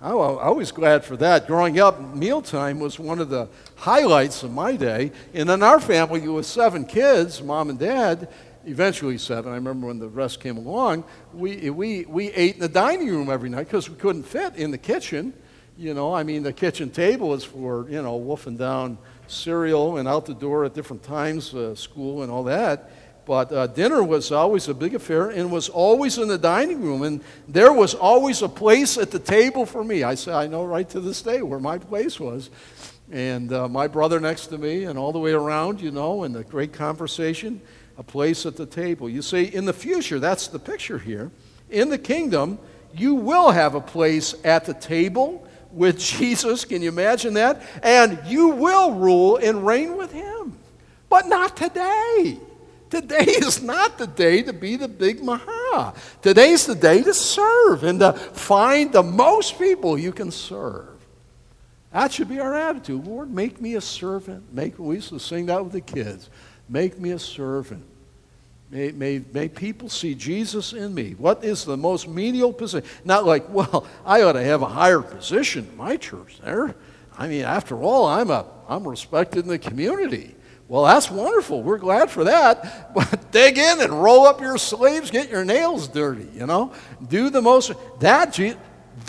Speaker 1: I was glad for that. Growing up, mealtime was one of the highlights of my day. And in our family, with seven kids, mom and dad, eventually seven. I remember when the rest came along, we, we, we ate in the dining room every night because we couldn't fit in the kitchen. You know, I mean, the kitchen table is for, you know, wolfing down cereal and out the door at different times, uh, school and all that. But uh, dinner was always a big affair and was always in the dining room. And there was always a place at the table for me. I say, I know right to this day where my place was. And uh, my brother next to me, and all the way around, you know, and the great conversation a place at the table. You see, in the future, that's the picture here. In the kingdom, you will have a place at the table with Jesus. Can you imagine that? And you will rule and reign with him. But not today. Today is not the day to be the big maha. Today's the day to serve and to find the most people you can serve. That should be our attitude. Lord, make me a servant. Make, we used to sing that with the kids. Make me a servant. May, may, may people see Jesus in me. What is the most menial position? Not like, well, I ought to have a higher position in my church there. I mean, after all, I'm, a, I'm respected in the community. Well, that's wonderful. We're glad for that. But dig in and roll up your sleeves, get your nails dirty, you know? Do the most. That,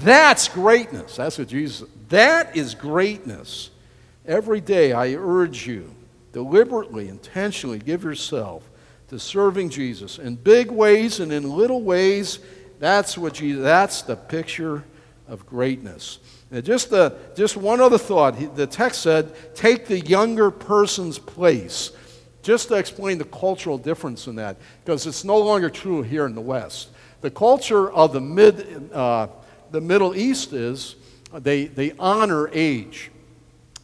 Speaker 1: that's greatness. That's what Jesus. That is greatness. Every day I urge you, deliberately, intentionally give yourself to serving Jesus in big ways and in little ways. That's what Jesus, that's the picture of greatness. Now, just, the, just one other thought. The text said, take the younger person's place. Just to explain the cultural difference in that, because it's no longer true here in the West. The culture of the, mid, uh, the Middle East is they, they honor age.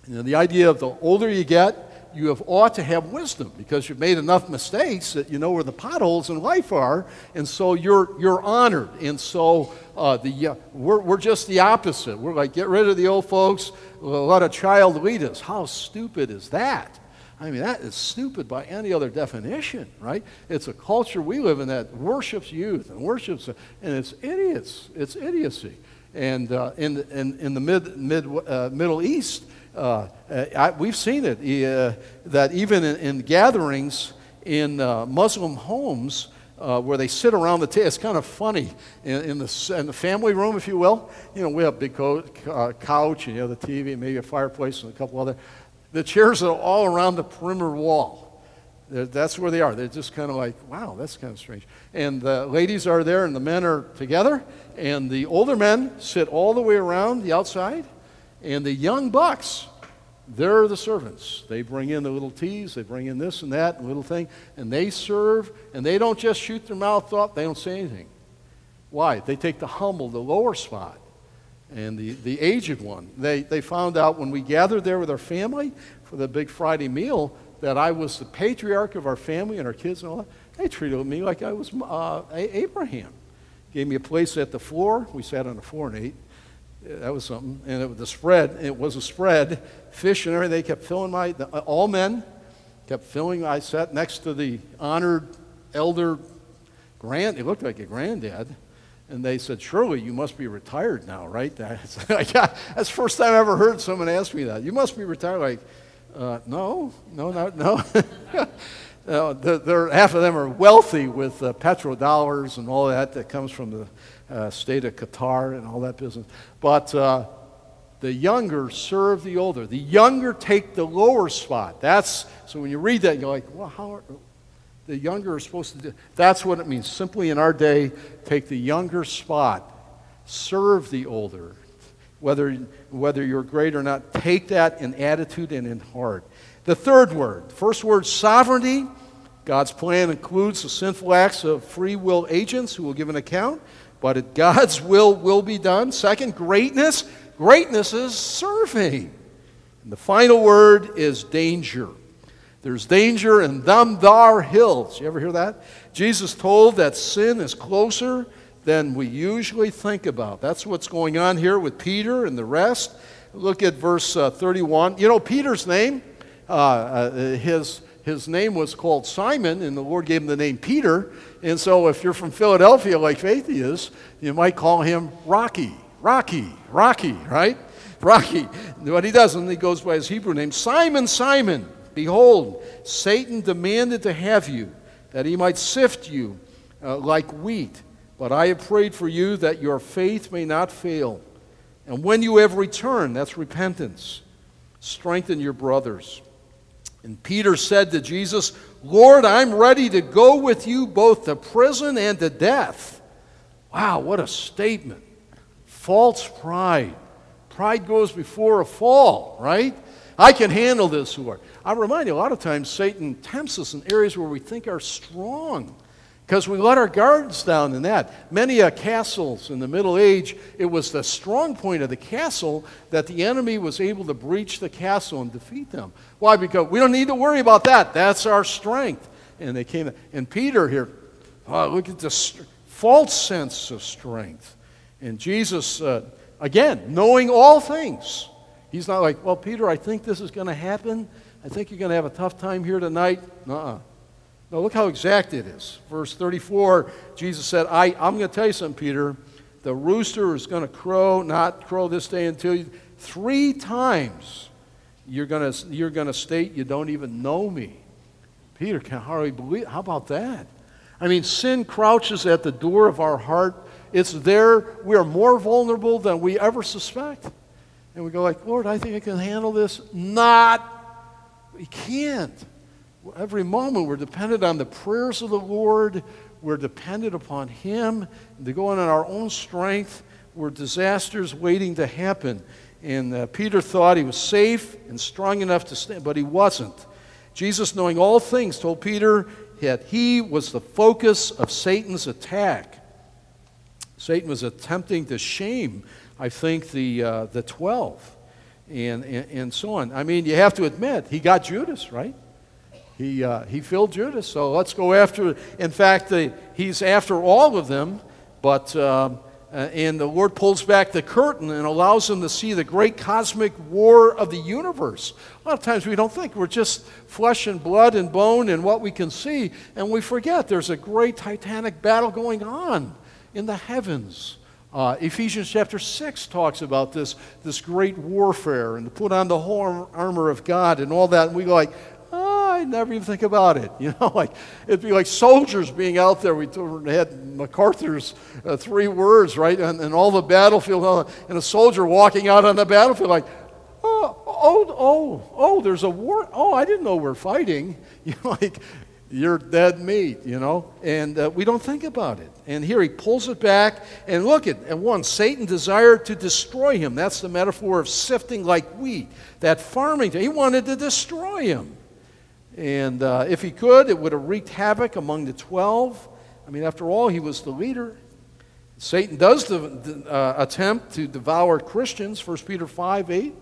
Speaker 1: You know, the idea of the older you get, you have ought to have wisdom because you've made enough mistakes that you know where the potholes in life are, and so you're, you're honored. And so uh, the, uh, we're, we're just the opposite. We're like, get rid of the old folks, let a child lead us. How stupid is that? I mean, that is stupid by any other definition, right? It's a culture we live in that worships youth and worships, and it's idiots. It's idiocy. And uh, in, in, in the mid, mid, uh, Middle East, uh, I, we've seen it uh, that even in, in gatherings in uh, Muslim homes uh, where they sit around the table, it's kind of funny in, in, the, in the family room, if you will. You know, we have a big co- uh, couch and you have the TV and maybe a fireplace and a couple other. The chairs are all around the perimeter wall. They're, that's where they are. They're just kind of like, wow, that's kind of strange. And the ladies are there and the men are together, and the older men sit all the way around the outside and the young bucks, they're the servants. They bring in the little teas, they bring in this and that, and little thing, and they serve, and they don't just shoot their mouth off, they don't say anything. Why? They take the humble, the lower spot, and the, the aged one. They, they found out when we gathered there with our family for the big Friday meal that I was the patriarch of our family and our kids and all that. They treated me like I was uh, Abraham. Gave me a place at the floor. We sat on the floor and ate that was something. And it, the spread, it was a spread, fish and everything. They kept filling my, the, all men kept filling. I sat next to the honored elder grand, it looked like a granddad. And they said, Surely you must be retired now, right? That's, the first time I ever heard someone ask me that. You must be retired. Like, uh, no, no, no, no. they're, they're, half of them are wealthy with uh, petrodollars and all that that comes from the uh, state of Qatar and all that business. But uh, the younger serve the older. The younger take the lower spot. That's so when you read that, you're like, well, how are, the younger are supposed to do? That's what it means. Simply in our day, take the younger spot, serve the older. Whether, whether you're great or not, take that in attitude and in heart. The third word, first word, sovereignty. God's plan includes the sinful acts of free will agents who will give an account but God's will will be done. Second, greatness. Greatness is serving. And the final word is danger. There's danger in them thar hills. You ever hear that? Jesus told that sin is closer than we usually think about. That's what's going on here with Peter and the rest. Look at verse uh, 31. You know, Peter's name, uh, uh, his, his name was called Simon, and the Lord gave him the name Peter. And so if you're from Philadelphia, like Faithy is, you might call him Rocky. Rocky, Rocky, right? Rocky. What he doesn't, he goes by his Hebrew name Simon, Simon. Behold, Satan demanded to have you, that he might sift you uh, like wheat. But I have prayed for you that your faith may not fail. And when you have returned, that's repentance, strengthen your brothers. And Peter said to Jesus, Lord, I'm ready to go with you both to prison and to death. Wow, what a statement. False pride. Pride goes before a fall, right? I can handle this, Lord. I remind you, a lot of times Satan tempts us in areas where we think are strong because we let our guards down in that. Many uh, castles in the Middle Age, it was the strong point of the castle that the enemy was able to breach the castle and defeat them. Why? Because we don't need to worry about that. That's our strength. And they came, and Peter here, oh, look at this false sense of strength. And Jesus, uh, again, knowing all things, he's not like, well, Peter, I think this is going to happen. I think you're going to have a tough time here tonight. Uh-uh. Now, look how exact it is. Verse 34, Jesus said, I, I'm going to tell you something, Peter. The rooster is going to crow, not crow this day until you, three times You're going to you're going to state you don't even know me. Peter can hardly believe. How about that? I mean, sin crouches at the door of our heart. It's there. We are more vulnerable than we ever suspect. And we go like, Lord, I think I can handle this. Not. We can't. Every moment we're dependent on the prayers of the Lord. We're dependent upon Him. To go on in our own strength, we're disasters waiting to happen. And uh, Peter thought he was safe and strong enough to stand, but he wasn't. Jesus, knowing all things, told Peter that he was the focus of Satan's attack. Satan was attempting to shame, I think, the, uh, the 12 and, and, and, so on. I mean, you have to admit, he got Judas, right? He, uh, he filled Judas, so let's go after. In fact, the, he's after all of them, but. Um, uh, and the Lord pulls back the curtain and allows them to see the great cosmic war of the universe. A lot of times we don't think we're just flesh and blood and bone and what we can see, and we forget there's a great titanic battle going on in the heavens. Uh, Ephesians chapter 6 talks about this, this great warfare and to put on the whole armor of God and all that. And we go like, I never even think about it. You know, like it'd be like soldiers being out there. We had MacArthur's uh, three words, right? And, and all the battlefield, and a soldier walking out on the battlefield, like, oh, oh, oh, oh, there's a war. Oh, I didn't know we're fighting. You know, like you're dead meat, you know, and uh, we don't think about it. And here he pulls it back, and look at and one, Satan desired to destroy him. That's the metaphor of sifting like wheat. That farming, he wanted to destroy him. And uh, if he could, it would have wreaked havoc among the 12. I mean, after all, he was the leader. Satan does the, uh, attempt to devour Christians, 1 Peter 5 8. He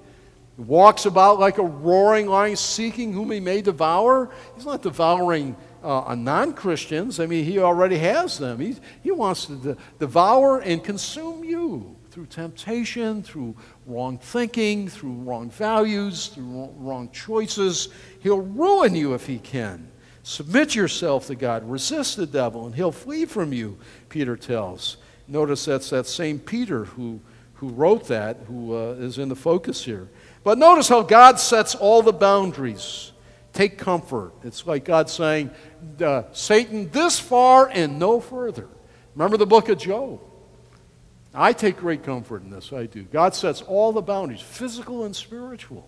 Speaker 1: walks about like a roaring lion, seeking whom he may devour. He's not devouring uh, non Christians. I mean, he already has them. He, he wants to de- devour and consume you through temptation, through wrong thinking, through wrong values, through wrong choices. He'll ruin you if he can. Submit yourself to God, resist the devil, and he'll flee from you, Peter tells. Notice that's that same Peter who, who wrote that, who uh, is in the focus here. But notice how God sets all the boundaries. Take comfort. It's like God saying, uh, Satan, this far and no further. Remember the book of Job. I take great comfort in this, I do. God sets all the boundaries, physical and spiritual.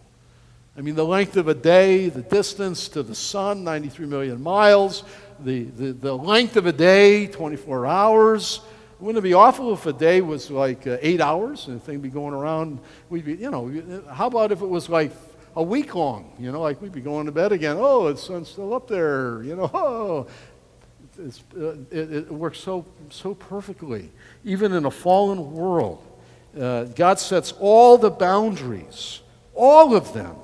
Speaker 1: I mean, the length of a day, the distance to the sun, 93 million miles, the, the, the length of a day, 24 hours. Wouldn't it be awful if a day was like uh, eight hours and the thing be going around? We'd be, you know, how about if it was like a week long? You know, like we'd be going to bed again. Oh, the sun's still up there. You know, oh, uh, it, it, works so, so perfectly. Even in a fallen world, uh, God sets all the boundaries, all of them.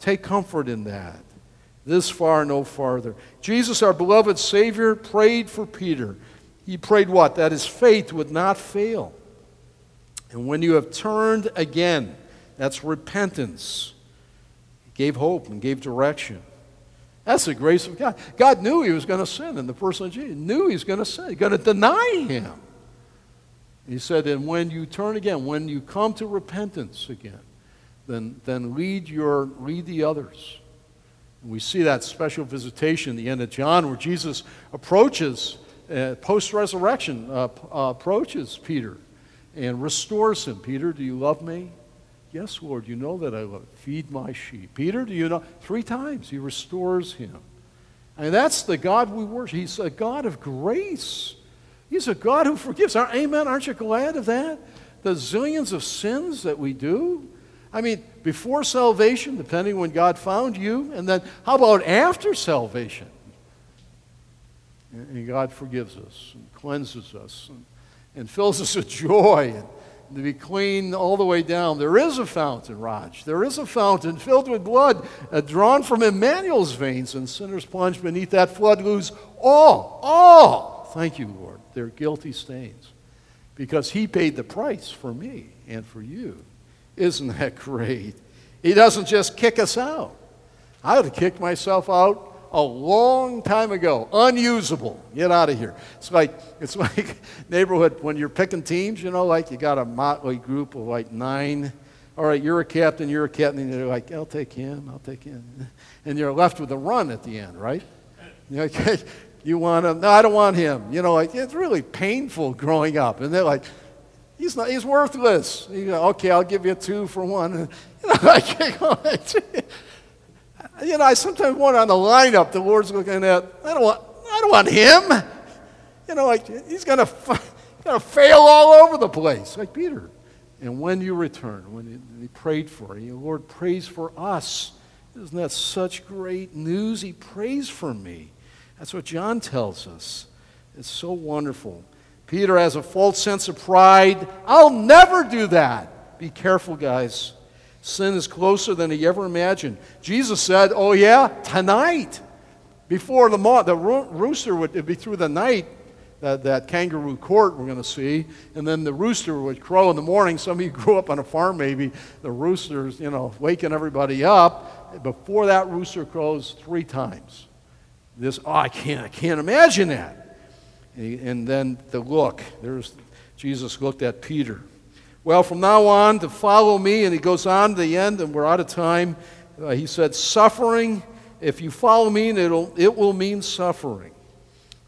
Speaker 1: Take comfort in that. This far, no farther. Jesus, our beloved Savior, prayed for Peter. He prayed what? That his faith would not fail. And when you have turned again, that's repentance. He gave hope and gave direction. That's the grace of God. God knew he was going to sin in the person of Jesus. Knew he was going to sin. He's going to deny him. He said, and when you turn again, when you come to repentance again, then, then lead, your, lead the others. And we see that special visitation in the end of John where Jesus approaches, uh, post resurrection, uh, uh, approaches Peter and restores him. Peter, do you love me? Yes, Lord, you know that I love. it. Feed my sheep. Peter, do you know? Three times he restores him. And that's the God we worship. He's a God of grace. He's a God who forgives. Amen. Aren't you glad of that? The zillions of sins that we do. I mean, before salvation, depending when God found you, and then how about after salvation? And God forgives us and cleanses us and, and fills us with joy and to be clean all the way down. There is a fountain, Raj. There is a fountain filled with blood uh, drawn from Emmanuel's veins, and sinners plunged beneath that flood lose all, all, thank you, Lord, their guilty stains. Because he paid the price for me and for you. Isn't that great? He doesn't just kick us out. I would have kicked myself out a long time ago, unusable. Get out of here. It's like it's like neighborhood when you're picking teams. You know, like you got a motley group of like nine all right, you're a captain, you're a captain, and you're like, I'll take him, I'll take him. And you're left with a run at the end, right? You're like, you want him? No, I don't want him. You know, like, it's really painful growing up. And they're like, he's, not, he's worthless. You go, okay, I'll give you two for one. You know, like, you know, I sometimes wonder on the lineup, the Lord's looking at, I don't want, I don't want him. You know, like, he's going to going to fail all over the place, like Peter. And when you return, when he prayed for you, the Lord prays for us. Isn't that such great news? He prays for me. That's what John tells us. It's so wonderful. Peter has a false sense of pride. I'll never do that. Be careful, guys. Sin is closer than he ever imagined. Jesus said, Oh, yeah, tonight. Before the, the rooster would be through the night, that, that kangaroo court we're going to see. And then the rooster would crow in the morning. Some of you grew up on a farm, maybe. The rooster's, you know, waking everybody up. Before that rooster crows three times. This, oh, I can't, I can't imagine that. And then the look. There's Jesus looked at Peter. Well, from now on, to follow me, and he goes on to the end, and we're out of time. Uh, he said, Suffering, if you follow me, it'll, it will mean suffering.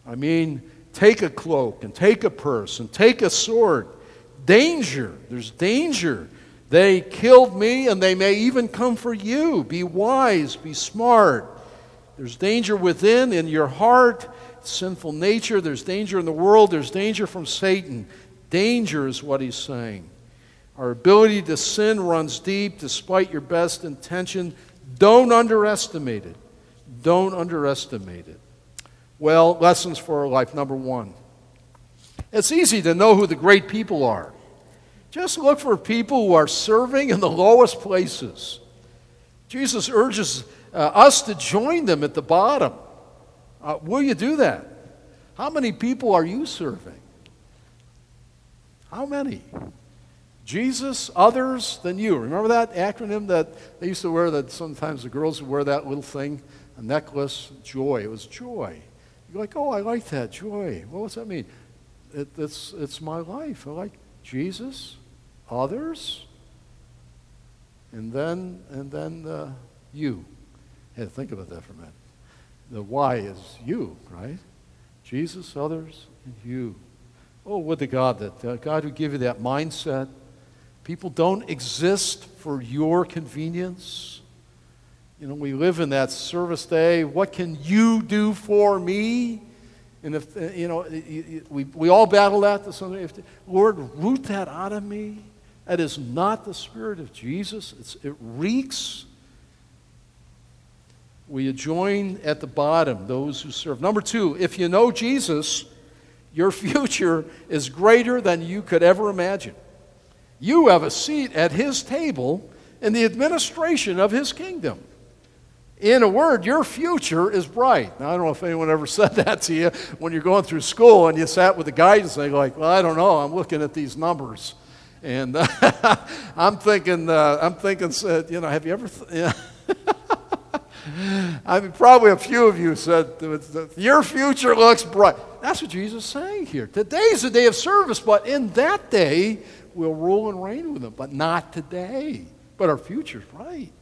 Speaker 1: I mean, take a cloak and take a purse and take a sword. Danger. There's danger. They killed me and they may even come for you. Be wise, be smart. There's danger within, in your heart, sinful nature. There's danger in the world. There's danger from Satan. Danger is what he's saying. Our ability to sin runs deep despite your best intention. Don't underestimate it. Don't underestimate it. Well, lessons for our life. Number one, it's easy to know who the great people are. Just look for people who are serving in the lowest places. Jesus urges uh, us to join them at the bottom. Uh, will you do that? How many people are you serving? How many? Jesus, others than you. Remember that acronym that they used to wear that sometimes the girls would wear that little thing, a necklace? Joy. It was joy. You're like, oh, I like that joy. Well, what's that mean? It, it's, it's my life. I like Jesus, others, and then, and then uh, you. Hey, think about that for a minute. The why is you, right? Jesus, others, and you. Oh, would to God that uh, God would give you that mindset. People don't exist for your convenience. You know, we live in that service day. What can you do for me? And if, uh, you know, we, we all battle that to some degree. Lord, root that out of me. That is not the spirit of Jesus. It's, it reeks. We join at the bottom, those who serve? Number two, if you know Jesus, your future is greater than you could ever imagine. You have a seat at his table in the administration of his kingdom. In a word, your future is bright. Now, I don't know if anyone ever said that to you when you're going through school and you sat with the guidance and they're like, well, I don't know, I'm looking at these numbers. And uh, I'm thinking, uh, I'm thinking, said, you know, have you ever, th-. I mean, probably a few of you said, your future looks bright. That's what Jesus is saying here. Today's the day of service, but in that day, we'll rule and reign with him, but not today. But our future's bright.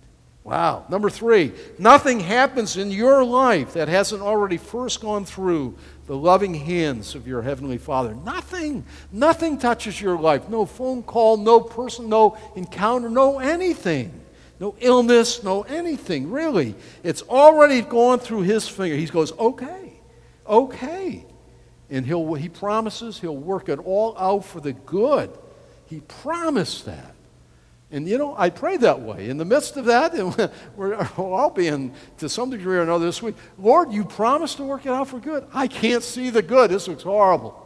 Speaker 1: Wow. Number three, nothing happens in your life that hasn't already first gone through the loving hands of your Heavenly Father. Nothing. Nothing touches your life. No phone call, no person, no encounter, no anything. No illness, no anything, really. It's already gone through His finger. He goes, okay, okay. And he'll, He promises He'll work it all out for the good. He promised that. And you know, I pray that way. In the midst of that, and we're all being to some degree or another this week, Lord, you promised to work it out for good. I can't see the good. This looks horrible.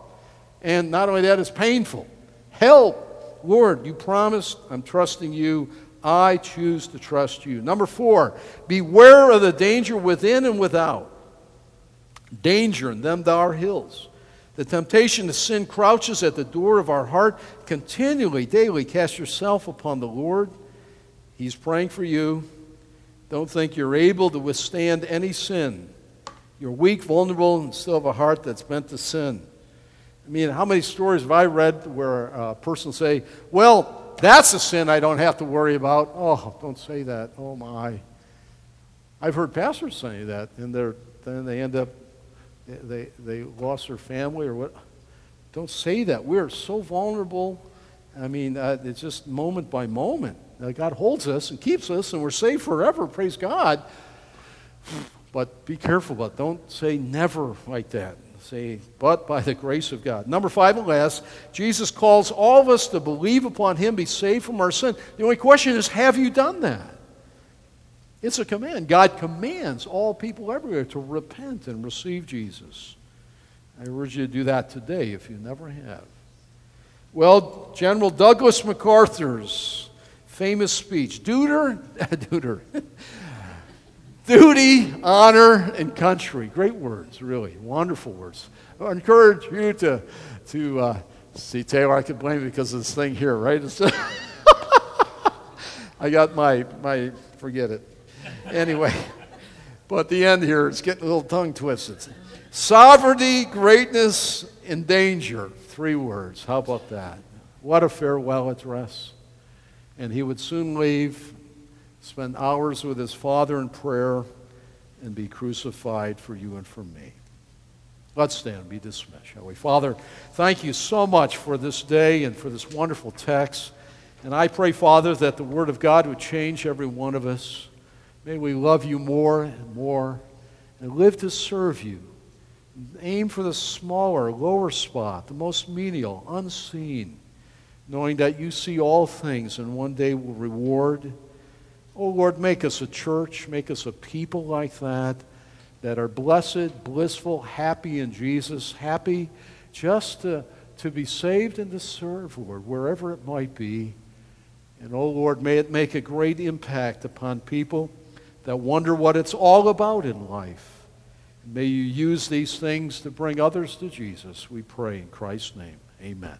Speaker 1: And not only that, it's painful. Help. Lord, you promised. I'm trusting you. I choose to trust you. Number four, beware of the danger within and without. Danger in them thou hills. The temptation to sin crouches at the door of our heart. Continually, daily, cast yourself upon the Lord. He's praying for you. Don't think you're able to withstand any sin. You're weak, vulnerable, and still have a heart that's bent to sin. I mean, how many stories have I read where a person say, "Well, That's a sin I don't have to worry about. Oh, don't say that. Oh, my. I've heard pastors say that, and they're, then they end up, they, they lost their family or what. Don't say that. We're so vulnerable. I mean, uh, it's just moment by moment. Uh, God holds us and keeps us, and we're saved forever. Praise God. But be careful about. Don't say never like that. Say, but by the grace of God. Number five and last, Jesus calls all of us to believe upon Him, be saved from our sin. The only question is, have you done that? It's a command. God commands all people everywhere to repent and receive Jesus. I urge you to do that today if you never have. Well, General Douglas MacArthur's famous speech, Duder, duty, honor, and country. Great words, really, wonderful words. I encourage you to, to uh, see, Taylor, I can blame you because of this thing here, right? I got my, my, forget it. Anyway, but the end here, it's getting a little tongue twisted. Sovereignty, greatness, and danger. Three words. How about that? What a farewell address. And he would soon leave, spend hours with his father in prayer, and be crucified for you and for me. Let's stand and be dismissed, shall we? Father, thank you so much for this day and for this wonderful text. And I pray, Father, that the Word of God would change every one of us. May we love you more and more and live to serve you. Aim for the smaller, lower spot, the most menial, unseen, knowing that you see all things and one day will reward. Oh Lord, make us a church, make us a people like that, that are blessed, blissful, happy in Jesus, happy just to, to be saved and to serve, Lord, wherever it might be. And oh Lord, may it make a great impact upon people that wonder what it's all about in life. May you use these things to bring others to Jesus. We pray in Christ's name. Amen.